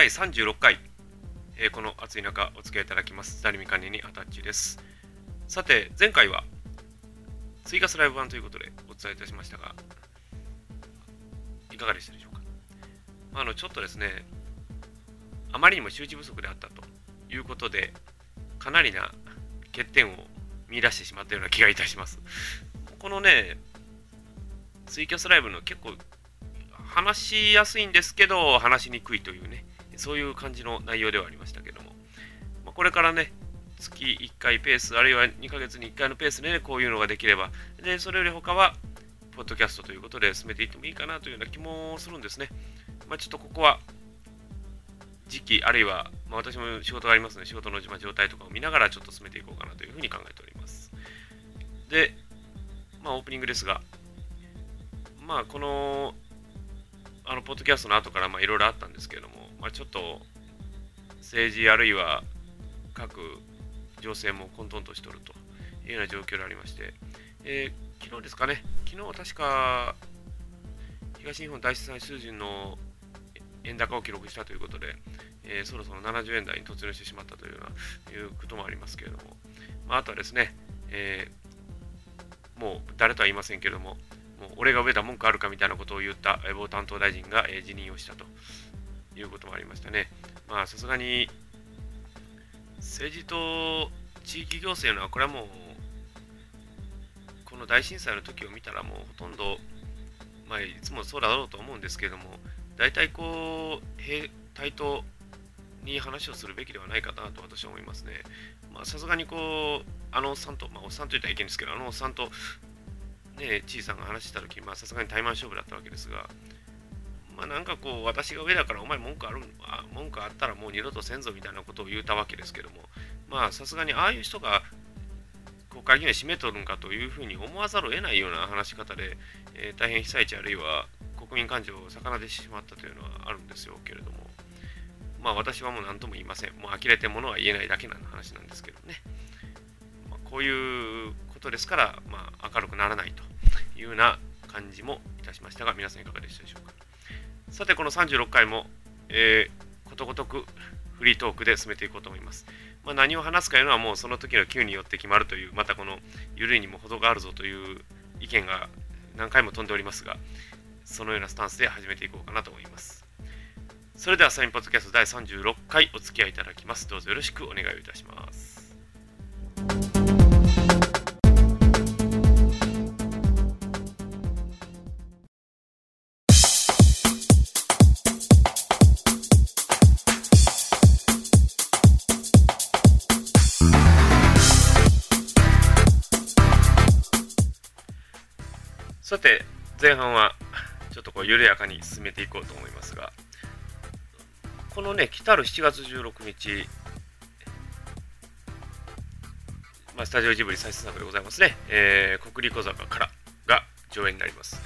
第36回、えー、この暑い中お付き合いいただきます成見管理にアタッチです。さて前回は追加スライブ版ということでお伝えいたしましたがいかがでしたでしょうか？あのちょっとですねあまりにも周知不足であったということでかなりな欠点を見出してしまったような気がいたします。このねツイキャスライブの結構話しやすいんですけど、話しにくいというね、そういう感じの内容ではありましたけども、まあ、これからね、月1回ペース、あるいは2ヶ月に1回のペースで、ね、こういうのができれば、で、それより他は、ポッドキャストということで進めていってもいいかなというような気もするんですね。まあ、ちょっとここは、時期、あるいは、まあ、私も仕事がありますので、仕事の状態とかを見ながらちょっと進めていこうかなというふうに考えております。で、まあ、オープニングですが、まあ、このあのポッドキャストの後からいろいろあったんですけれども、まあ、ちょっと政治あるいは各情勢も混沌としておるというような状況でありまして、えー、昨日ですかね、昨日確か東日本大震災水準の円高を記録したということで、えー、そろそろ70円台に突入してしまったというようないうこともありますけれども、まあ、あとはですね、えー、もう誰とは言いませんけれども、もう俺が上だ文句あるかみたいなことを言った防担当大臣が、え辞任をしたと。いうこともありましたね。まあさすがに政治と地域行政のはこれはもうこの大震災の時を見たらもうほとんど、まあ、いつもそうだろうと思うんですけれども大体こう平対等に話をするべきではないかなと私は思いますね。まあさすがにこうあのおっさんと、まあ、おっさんと言ったらいけんですけどあのおっさんとね、ちいさんが話してたとき、まあさすがにタイマン勝負だったわけですが、まあなんかこう、私が上だからお前文句あるあ文句あったらもう二度とせんぞみたいなことを言うたわけですけども、まあさすがにああいう人が国会議員締めとるんかというふうに思わざるを得ないような話し方で、えー、大変被災地あるいは国民感情を逆なでしてしまったというのはあるんですよけれども、まあ私はもう何とも言いません。もう呆れてものは言えないだけな話なんですけどね。まあ、こういうことですから、まあ、明るくならないというような感じもいたしましたが、皆さんいかがでしたでしょうか。さて、この36回も、えー、ことごとくフリートークで進めていこうと思います。まあ、何を話すかいうのはもうその時の Q によって決まるという、またこの緩いにも程があるぞという意見が何回も飛んでおりますが、そのようなスタンスで始めていこうかなと思います。それではサインポッドキャスト第36回お付き合いいただきます。どうぞよろしくお願いいたします。前半はちょっとこう緩やかに進めていこうと思いますが、このね、来たる7月16日、まあ、スタジオジブリ最新作でございますね、えー、国立小坂からが上映になります。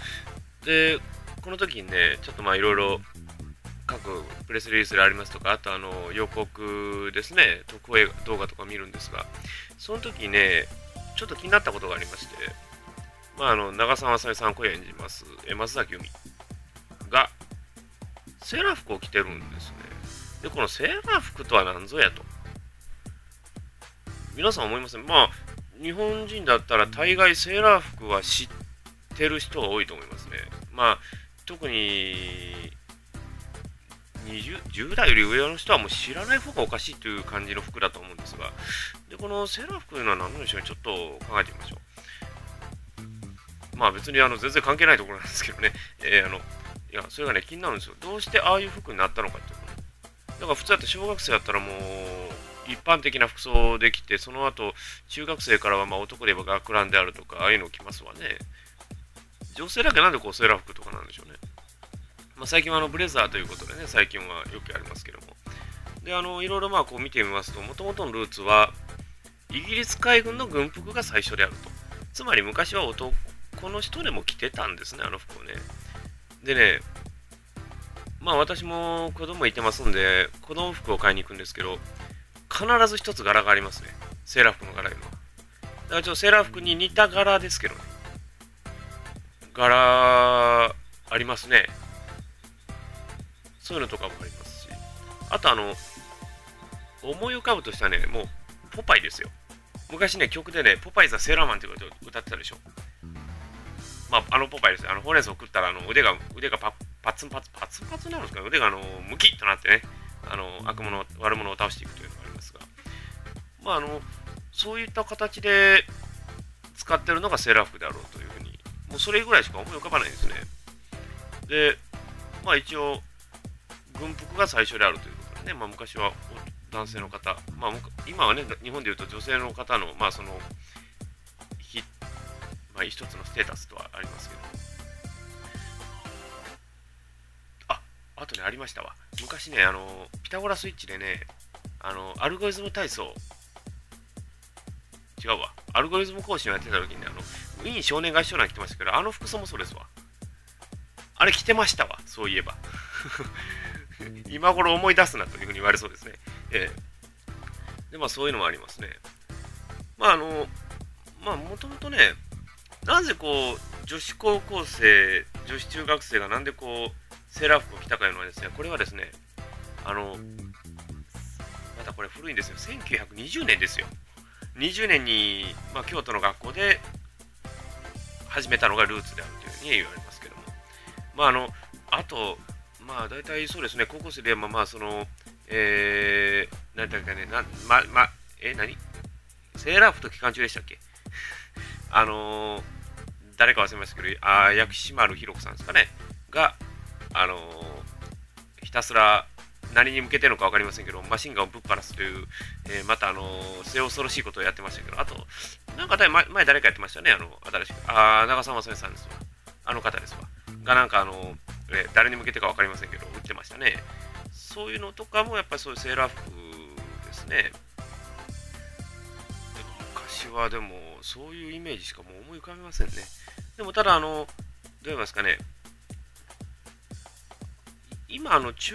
で、この時にね、ちょっとまあいろいろ各プレスリリースでありますとか、あとあの予告ですね、特報動画とか見るんですが、その時ね、ちょっと気になったことがありまして、まあ、あの長澤まさみさん声演じます松崎由美がセーラー服を着てるんですね。で、このセーラー服とは何ぞやと。皆さん思いません？まあ、日本人だったら大概セーラー服は知ってる人が多いと思いますね。まあ、特に20 10代より上の人はもう知らない方がおかしいという感じの服だと思うんですが、でこのセーラー服というのは何でしょうね、ちょっと考えてみましょう。まあ別にあの全然関係ないところなんですけどね、えー、あのいやそれがね気になるんですよ。どうしてああいう服になったのかっていうねだから普通だって小学生だったらもう一般的な服装できて、その後中学生からはま男で言えば学ランであるとか、ああいうのを着ますわね。女性だけなんでこうセーラー服とかなんでしょうね。まあ、最近はあのブレザーということでね、最近はよくやりますけども。で、あの、いろいろまあこう見てみますと、もともとのルーツは、イギリス海軍の軍服が最初であると。つまり昔は男この人でも着てたんですね、あの服をね。でね、まあ私も子供いてますんで、子供服を買いに行くんですけど、必ず一つ柄がありますね。セーラー服の柄いうのは。だからちょっとセーラー服に似た柄ですけどね。柄ありますね。そういうのとかもありますし。あとあの、思い浮かぶとしたらね、もう、ポパイですよ。昔ね、曲でね、ポパイザ・セーラーマンって歌ってたでしょ。まあ、あのポパイです。よ。あの、ほうれん草食ったら、あの、腕が、腕がパパツンパツン、パツンパツンなんですか腕が、あの、ムキッとなってね、あの、悪者、悪者を倒していくというのがありますが、まあ、あの、そういった形で使ってるのがセーラー服であろうというふうに、もうそれぐらいしか思い浮かばないんですね。で、まあ一応、軍服が最初であるということでね、まあ昔は男性の方、まあ今はね、日本でいうと女性の方の、まあその、まあ一つのステータスとはありますけど、あ、あとね、ありましたわ。昔ね、あの、ピタゴラスイッチでね、あの、アルゴリズム体操、違うわ。アルゴリズム講師をやってた時に、あの、ウィーン少年合唱団着てましたけど、あの服装もそうですわ。あれ着てましたわ、そういえば。今頃思い出すなというふうに言われそうですね。えー、で、まあそういうのもありますね。まああの、まあもともとね、なぜこう、女子高校生、女子中学生がなんでこう、セーラー服を着たかいうのはですね、これはですね、あの、またこれ古いんですよ。1920年ですよ。20年に、まあ、京都の学校で始めたのがルーツであるというふうに言われますけども。まあ、あの、あと、まあ、大体そうですね、高校生で、まあ、その、えー、なんだっけね、な、ま、ま、え、何？セーラー服と期間中でしたっけ？あのー、誰か忘れましたけど、あ薬師丸ひろ子さんですかね、が、あのー、ひたすら何に向けてるのか分かりませんけど、マシンガンをぶっ放すという、えー、また、あのー、末恐ろしいことをやってましたけど、あと、なんか前前誰かやってましたね、あの、新しく。あ長澤まさみさんですわ。あの方ですわ。が、なんか、あのー、え誰に向けてか分かりませんけど、売ってましたね。そういうのとかも、やっぱりそういうセーラー服ですね。昔はでも、そういうイメージしかもう思い浮かびませんね。でも、ただ、あの、どう言いますかね、今、あの中、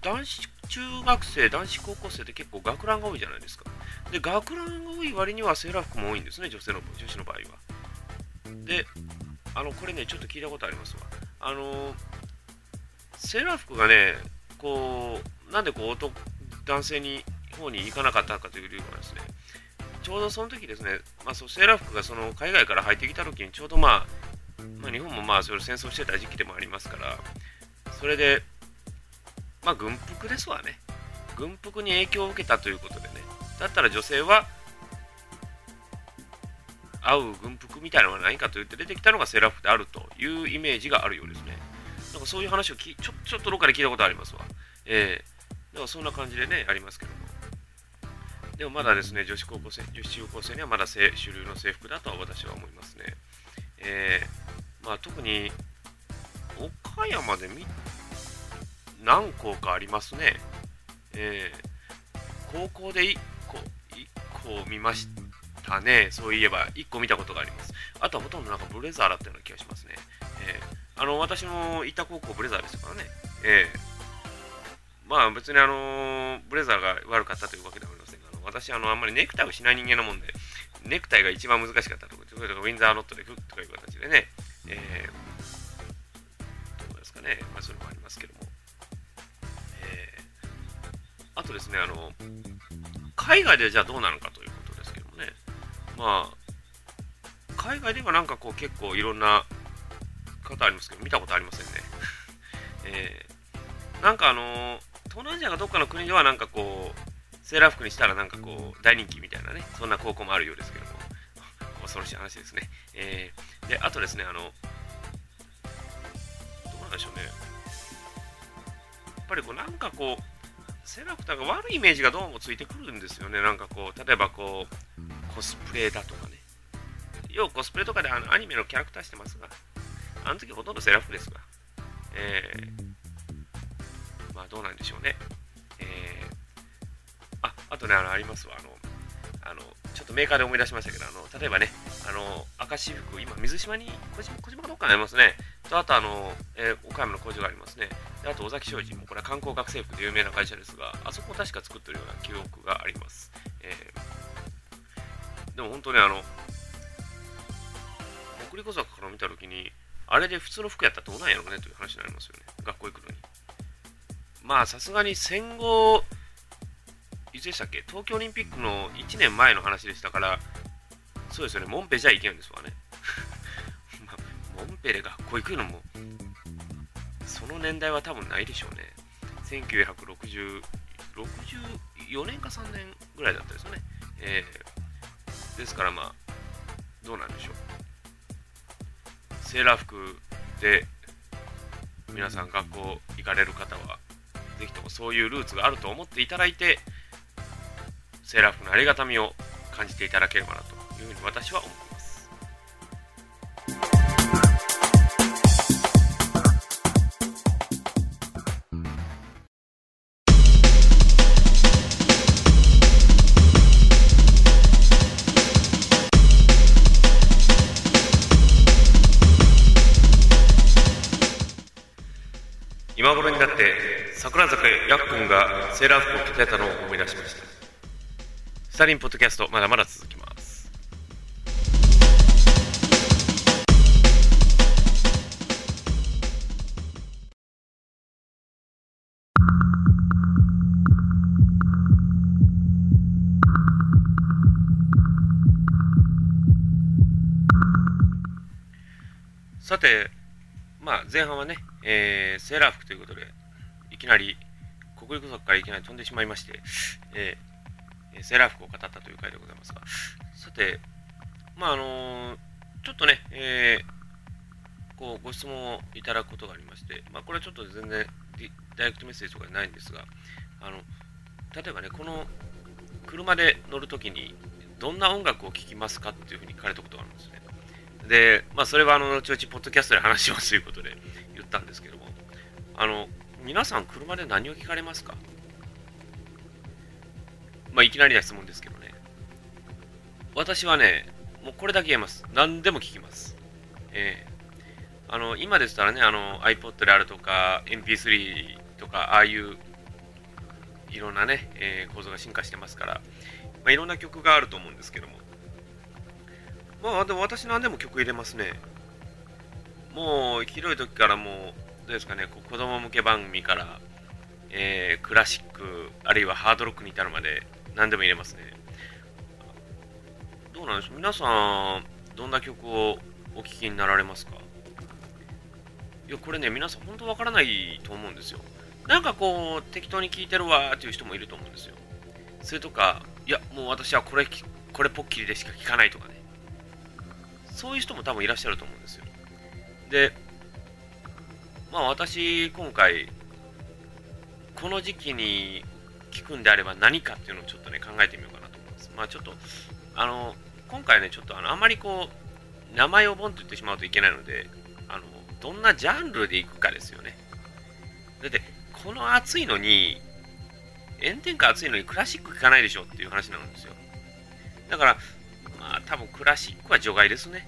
男子中学生、男子高校生って結構学ランが多いじゃないですか。で、学ランが多い割にはセーラー服も多いんですね、女性の、女子の場合は。で、あの、これね、ちょっと聞いたことありますわ。あの、セーラー服がね、こう、なんでこう、男性に方に行かなかったかという理由はですね、ちょうどその時ですね、まあ、そうセーラー服がその海外から入ってきた時にちょうどまあ、まあ、日本もまあそれ戦争してた時期でもありますから、それでまあ、軍服ですわね。軍服に影響を受けたということでね。だったら女性は、合う軍服みたいなのは何かと言って出てきたのがセーラー服であるというイメージがあるようですね。なんかそういう話をきちょちょっとどっかで聞いたことありますわ。えー、でもそんな感じでね、ありますけども。でもまだですね、女子高校生、女子中高生にはまだ主流の制服だとは私は思いますね。えー、まあ特に岡山で何校かありますね。えー、高校で1個、1個見ましたね。そういえば、1個見たことがあります。あとはほとんどなんかブレザーだったような気がしますね。えー、あの、私も行った高校ブレザーですからね。えー、まあ別にあのブレザーが悪かったというわけでは、私あの、あんまりネクタイをしない人間なもんで、ネクタイが一番難しかったところで、ウィンザーノットでフッとかいう形でね、えー、どうですかね、まあ、それもありますけども。えーあとですね、あの、海外でじゃあどうなのかということですけどもね、まあ、海外ではなんかこう結構いろんな方ありますけど、見たことありませんね。えー、なんかあの、東南アジアがどっかの国ではなんかこう、セーラー服にしたらなんかこう、大人気みたいなね、そんな高校もあるようですけども、恐ろしい話ですね。えー、で、あとですね、あの、どうなんでしょうね。やっぱりこう、なんかこう、セラフターが悪いイメージがどうもついてくるんですよね。なんかこう、例えばこう、コスプレだとかね。要はコスプレとかであのアニメのキャラクターしてますが、あの時ほとんどセラフですが、えー、まあどうなんでしょうね。えー、あ、とね、あの、ありますわ。あの、あの、ちょっとメーカーで思い出しましたけど、あの、例えばね、あの、赤私服、今、水島に、小島小島かどっかにありますね。と、あと、あの、えー、岡山の工場がありますね。であと、尾崎商事も、これは観光学生服で有名な会社ですが、あそこを確か作ってるような記憶があります。えー、でも本当ね、あの、北陸坂から見たときに、あれで普通の服やったらどうなんやろうねという話になりますよね。学校行くのに。まあさすがに戦後、いつでしたっけ？東京オリンピックの1年前の話でしたから、そうですよね、モンペじゃいけんですわね。まあ、モンペで学校行くのも、その年代は多分ないでしょうね。1960、64年か3年ぐらいだったですよね。えー、ですからまあ、どうなんでしょう。セーラー服で皆さん学校行かれる方は、ぜひともそういうルーツがあると思っていただいて、セーラー服のありがたみを感じていただければなというふうに私は思います。今頃になって桜坂やっくんがセーラー服を着てたのを思い出しましたスタリンポッドキャストまだまだ続きます。さてまあ前半はねえー、セーラー服ということで、いきなり、国立族からいきなり飛んでしまいまして、えー、セーラー服を語ったという回でございますが、さて、まああのー、ちょっとね、えー、こうご質問をいただくことがありまして、まあ、これはちょっと全然ダイレクトメッセージとかないんですが、あの例えばね、この車で乗るときにどんな音楽を聴きますかっていうふうに聞かれたことがあるんですね。で、まあ、それはあの後々、ポッドキャストで話しますということで言、ったんですけども、あの、皆さん車で何を聞かれますか？まあ、いきなりな質問ですけどね。私はね、もうこれだけ言えます。何でも聞きます。えー、あの、今でしたらね、あの、iPod であるとか、MP3 とか、ああいういろんなね、えー、構造が進化してますから、まあ、いろんな曲があると思うんですけども。まあ、でも私何でも曲入れますね。もう広い時からもう、どうですかね、こう子供向け番組から、えー、クラシック、あるいはハードロックに至るまで何でも入れますね。どうなんでしょう？皆さん、どんな曲をお聴きになられますか？いや、これね、皆さん本当わからないと思うんですよ。なんかこう、適当に聴いてるわーっていう人もいると思うんですよ。それとか、いや、もう私はこれ、これポッキリでしか聴かないとかね。そういう人も多分いらっしゃると思うんですよ。で、まあ私、今回、この時期に聞くんであれば何かっていうのをちょっとね、考えてみようかなと思います。まあちょっと、あの、今回ね、ちょっとあの、あまりこう、名前をボンと言ってしまうといけないので、あの、どんなジャンルでいくかですよね。だって、この暑いのに、炎天下暑いのにクラシック聴かないでしょっていう話なんですよ。だから、まあ多分クラシックは除外ですね。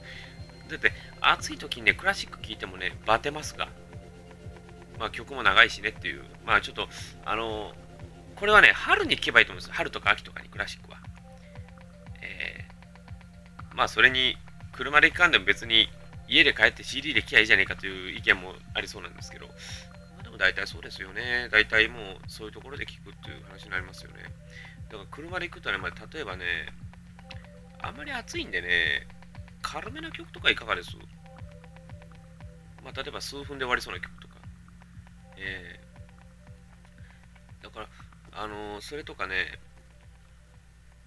だって暑い時にね、クラシック聴いてもね、バテますが、まあ曲も長いしねっていう、まあちょっと、あのこれはね、春に聴けばいいと思うんです。春とか秋とかにクラシックは。えー、まあそれに、車で行かんでも別に家で帰って CD で聴きゃいいじゃねえかという意見もありそうなんですけど、まあ、でも大体そうですよね。大体もうそういうところで聴くっていう話になりますよね。だから車で行くとね、まあ、例えばね、あんまり暑いんでね、軽めな曲とかいかがです？まあ、例えば数分で終わりそうな曲とか。えー、だから、あの、それとかね、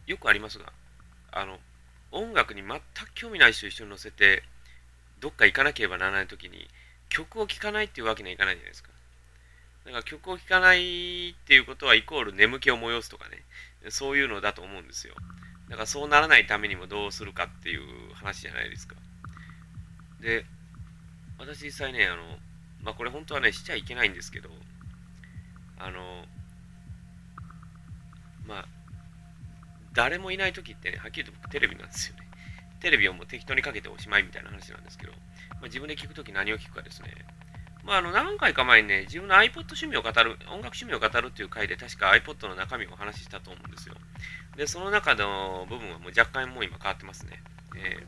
よくありますが、あの、音楽に全く興味ない人一緒に乗せて、どっか行かなければならないときに、曲を聴かないっていうわけにはいかないじゃないですか。だから曲を聴かないっていうことはイコール眠気を催すとかね、そういうのだと思うんですよ。だからそうならないためにもどうするかっていう話じゃないですか。で、私実際ね、あの、まあこれ本当はね、しちゃいけないんですけど、あの、まあ、誰もいない時ってね、はっきり言ってテレビなんですよね。テレビをもう適当にかけておしまいみたいな話なんですけど、まあ、自分で聞くとき何を聞くかですね。まあ、あの何回か前にね、自分の iPod 趣味を語る、音楽趣味を語るっていう回で確か iPod の中身をお話ししたと思うんですよ。で、その中の部分はもう若干もう今変わってますね。え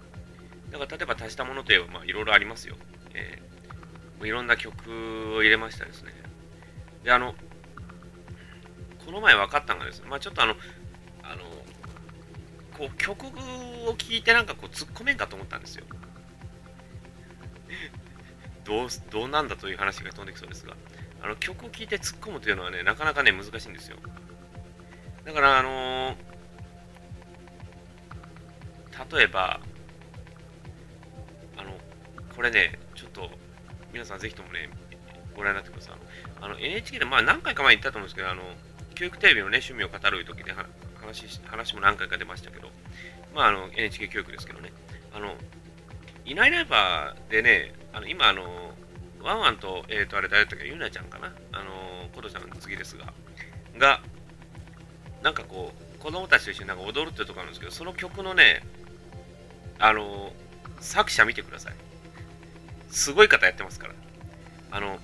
ー、だから例えば足したものといえば、まあいろいろありますよ。えー、いろんな曲を入れましたですね。で、あの、この前分かったのがですね、まあちょっとあの、あの、こう曲を聴いてなんかこう突っ込めんかと思ったんですよ。どうどうなんだという話が飛んできそうですが、あの曲を聴いて突っ込むというのはね、なかなかね、難しいんですよ。だから、あのー、例えば、あの、これね、ちょっと、皆さんぜひともね、ご覧になってください。あの、NHK で、まあ何回か前に言ったと思うんですけど、あの、教育テレビのね、趣味を語る時で話、話も何回か出ましたけど、まああの、NHK 教育ですけどね、あの、いないライバーでね、あの今あの、ワンワンと、えっ、ー、と、あれ誰だったっけ、ゆなちゃんかな、あの、コトちゃんの次ですが、が、なんかこう、子供たちと一緒になんか踊るってところあるんですけど、その曲のね、あの、作者見てください。すごい方やってますから。あの、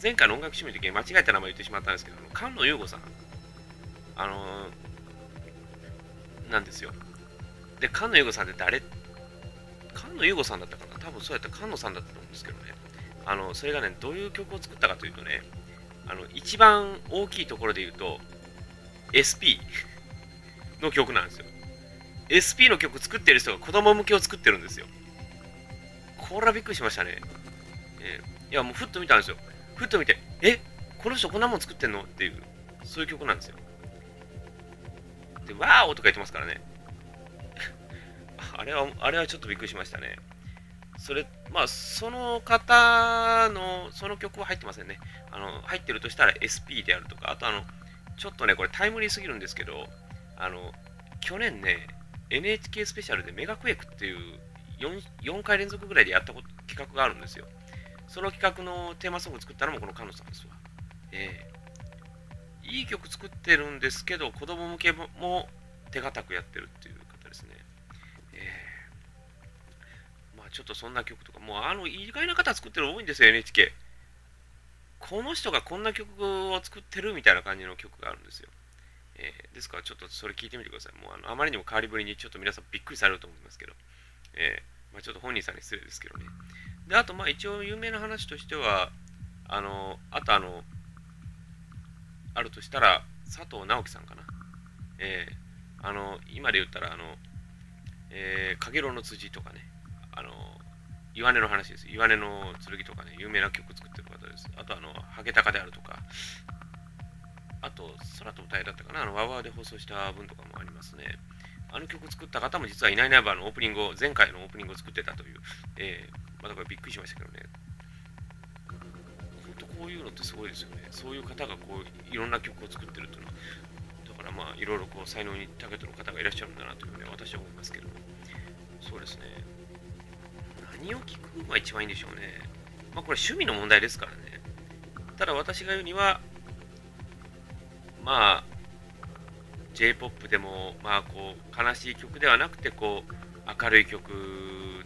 前回の音楽趣味の時に間違えた名前言ってしまったんですけど、菅野優吾さん、あのー、なんですよ。で、菅野優吾さんって誰？菅野優吾さんだったかな？多分そうやった菅野さんだったと思うんですけどね。あの、それがね、どういう曲を作ったかというとね、あの、一番大きいところで言うと、SP の曲なんですよ。SP の曲作ってる人が子供向けを作ってるんですよ。これはびっくりしましたね。えー、いや、もうふっと見たんですよ。ふっと見て、えこの人こんなもん作ってんの？っていう、そういう曲なんですよ。で、ワーオとか言ってますからね。あれは、あれはちょっとびっくりしましたね。それ、まあ、その方の、その曲は入ってませんね。あの、入ってるとしたら SP であるとか、あとあの、ちょっとね、これタイムリーすぎるんですけど、あの、去年ね、NHK スペシャルでメガクエイクっていう 4, 4回連続ぐらいでやったこと企画があるんですよ。その企画のテーマソング作ったのもこの菅野さんですわ。えー、いい曲作ってるんですけど、子供向けも手堅くやってるっていう方ですね。えー、まあちょっとそんな曲とか、もうあの意外な方作ってるの多いんですよ、NHK。この人がこんな曲を作ってるみたいな感じの曲があるんですよ。えー、ですからちょっとそれ聞いてみてください。もうあのあまりにも変わりぶりにちょっと皆さんびっくりされると思いますけど。えー、まあ、ちょっと本人さんに失礼ですけどね。で、あと、まあ、一応有名な話としては、あの、あとあの、あるとしたら、佐藤直樹さんかな。えー、あの、今で言ったら、あの、えー、かげろの辻とかね、あの、岩根の話です。岩根の剣とかね、有名な曲作ってる方です。あと、あの、ハゲタカであるとか、あと、空と歌いだったかな、あの、ワウワウで放送した分とかもありますね。あの曲作った方も実はいないナイバーのオープニングを、前回のオープニングを作ってたという、えー、まだこれびっくりしましたけどね。本当こういうのってすごいですよね。そういう方がこう、いろんな曲を作ってるというのは、だからまあ、いろいろこう、才能に長けてる方がいらっしゃるんだなというふうに私は思いますけども。そうですね。何を聞くのが一番いいんでしょうね。まあ、これ趣味の問題ですからね。ただ私が言うには、まあ、J-POP でも、まあ、こう悲しい曲ではなくてこう明るい曲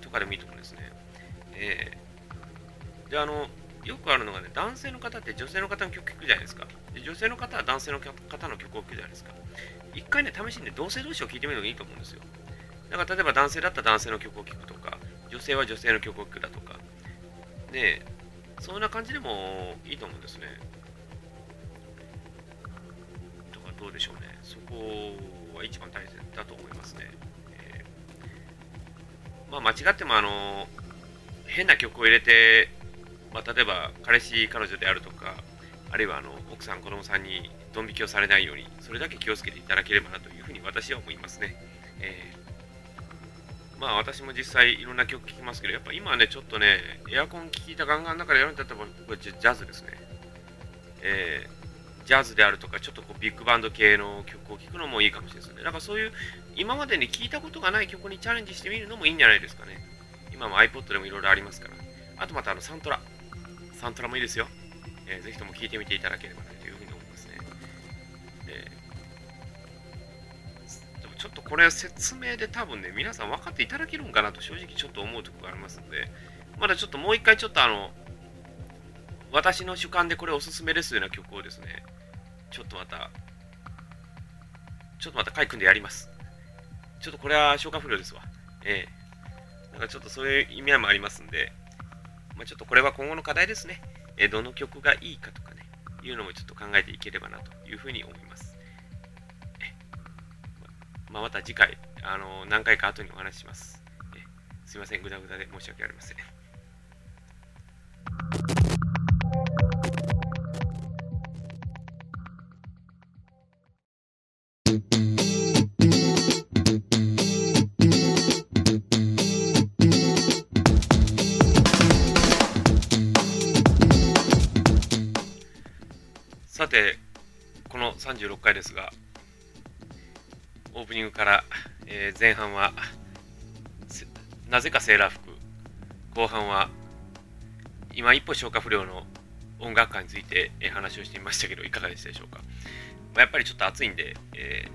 とかでもいいと思うんですね。えー、であのよくあるのがね、男性の方って女性の方の曲聴くじゃないですか。で女性の方は男性の方の曲を聴くじゃないですか。一回ね、試しにね、同性同士を聴いてみるのがいいと思うんですよ。だから例えば男性だったら男性の曲を聴くとか、女性は女性の曲を聴くだとか、ねそんな感じでもいいと思うんですね。どうでしょうね。そこは一番大切だと思いますね。えー、まあ、間違ってもあの変な曲を入れて、まあ、例えば彼氏、彼女であるとか、あるいはあの奥さん、子供さんにドン引きをされないように、それだけ気をつけていただければなというふうに私は思いますね。えー、まあ私も実際いろんな曲聴きますけど、やっぱ今はね、ちょっとね、エアコン効いたガンガンの中でやるんだったら、僕はジャズですね。えージャズであるとか、ちょっとこうビッグバンド系の曲を聴くのもいいかもしれないですね。だかそういう、今までに聴いたことがない曲にチャレンジしてみるのもいいんじゃないですかね。今も iPod でもいろいろありますから。あとまたあのサントラ。サントラもいいですよ。えー、ぜひとも聴いてみていただければなというふうに思いますね。え、でもちょっとこれ説明で多分ね、皆さん分かっていただけるんかなと正直ちょっと思うところがありますので、まだちょっともう一回ちょっとあの、私の主観でこれおすすめですというような曲をですね、ちょっとまた、ちょっとまた回組んでやります。ちょっとこれは消化不良ですわ。ええー。なんかちょっとそういう意味合いもありますんで、まあ、ちょっとこれは今後の課題ですね。えー、どの曲がいいかとかね。いうのもちょっと考えていければなというふうに思います。まあ、また次回、あの何回か後にお話しします。えすいません、ぐだぐだで申し訳ありません。回ですが、オープニングから、えー、前半はなぜかセーラー服。後半は今一歩消化不良の音楽家について、えー、話をしてみましたけどいかがでしたでしょうか、まあ、やっぱりちょっと暑いんで、えー、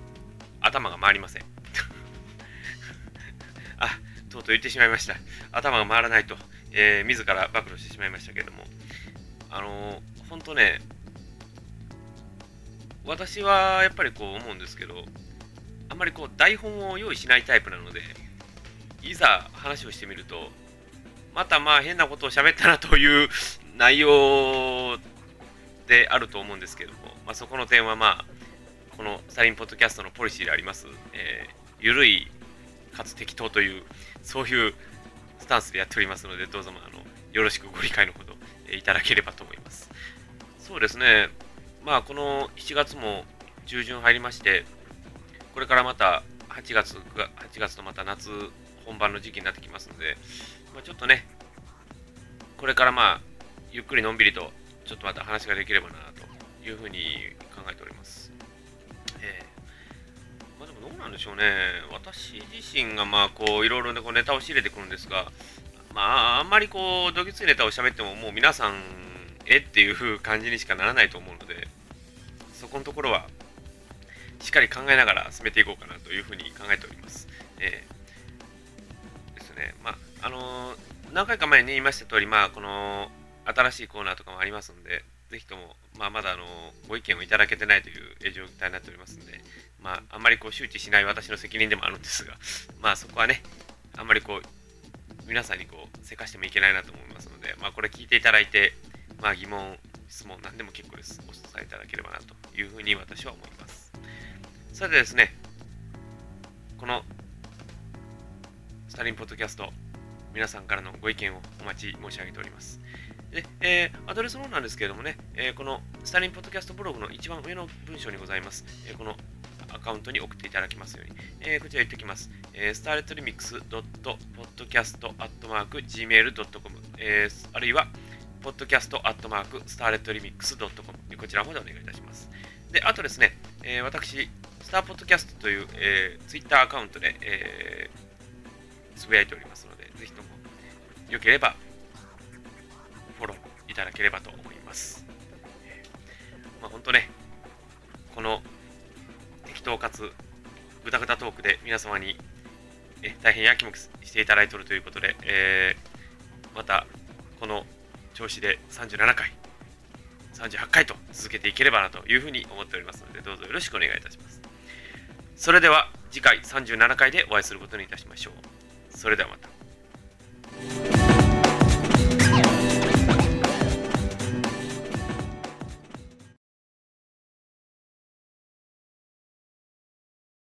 頭が回りません。あとうとう言ってしまいました。頭が回らないと、えー、自ら暴露してしまいましたけれども。あのー、本当ね私はやっぱりこう思うんですけどあんまりこう台本を用意しないタイプなのでいざ話をしてみるとまたまあ変なことを喋ったなという 内容であると思うんですけども、まあ、そこの点はまあこのスタリンポッドキャストのポリシーであります、えー、ゆるいかつ適当というそういうスタンスでやっておりますのでどうぞまあのよろしくご理解のほど、えいただければと思います。そうですね。まあこの7月も中旬入りましてこれからまた8月 ,8 月とまた夏本番の時期になってきますので、まあ、ちょっとね、これからまあ、ゆっくりのんびりと、ちょっとまた話ができればなというふうに考えております。えー、まあ、でもどうなんでしょうね、私自身がまあ、こう、いろいろね、こうネタを仕入れてくるんですが、まあ、あんまりこう、どぎついネタを喋っても、もう皆さん、えっていう感じにしかならないと思うので、そこのところは、しっかり考えながら進めていこうかなというふうに考えております。えーね、まあ、あのー、何回か前に言いました通り、まあ、この新しいコーナーとかもありますので、ぜひとも、まあ、まだあのご意見をいただけてないという状態になっておりますので、まあ、あんまりこう周知しない私の責任でもあるんですが、まあ、そこはね、あんまりこう、皆さんにこう、せかしてもいけないなと思いますので、まあ、これ聞いていただいて、まあ、疑問、質問、何でも結構です。お伝えいただければなというふうに私は思います。さてですね、このスタリンポッドキャスト、皆さんからのご意見をお待ち申し上げております。で、えー、アドレスの方なんですけれどもね、えー、このスタリンポッドキャストブログの一番上の文章にございます。えー、このアカウントに送っていただきますように、えー、こちら言っておきます。えー、スターレットリミックス .podcast.gmail.com、えー、あるいは podcast.starletremix.com こちらまでお願いいたします。で、あとですね、えー、私、スターポッドキャストという、えー、ツイッターアカウントで、えーつぶやいておりますので、ぜひともよければフォローいただければと思います。えー、まあ、本当ね、この適当かつぐだぐだトークで皆様にえ大変やきもきしていただいているということで、えー、またこの調子で37回、38回と続けていければなというふうに思っておりますので、どうぞよろしくお願いいたします。それでは次回37回でお会いすることにいたしましょう。それではまた。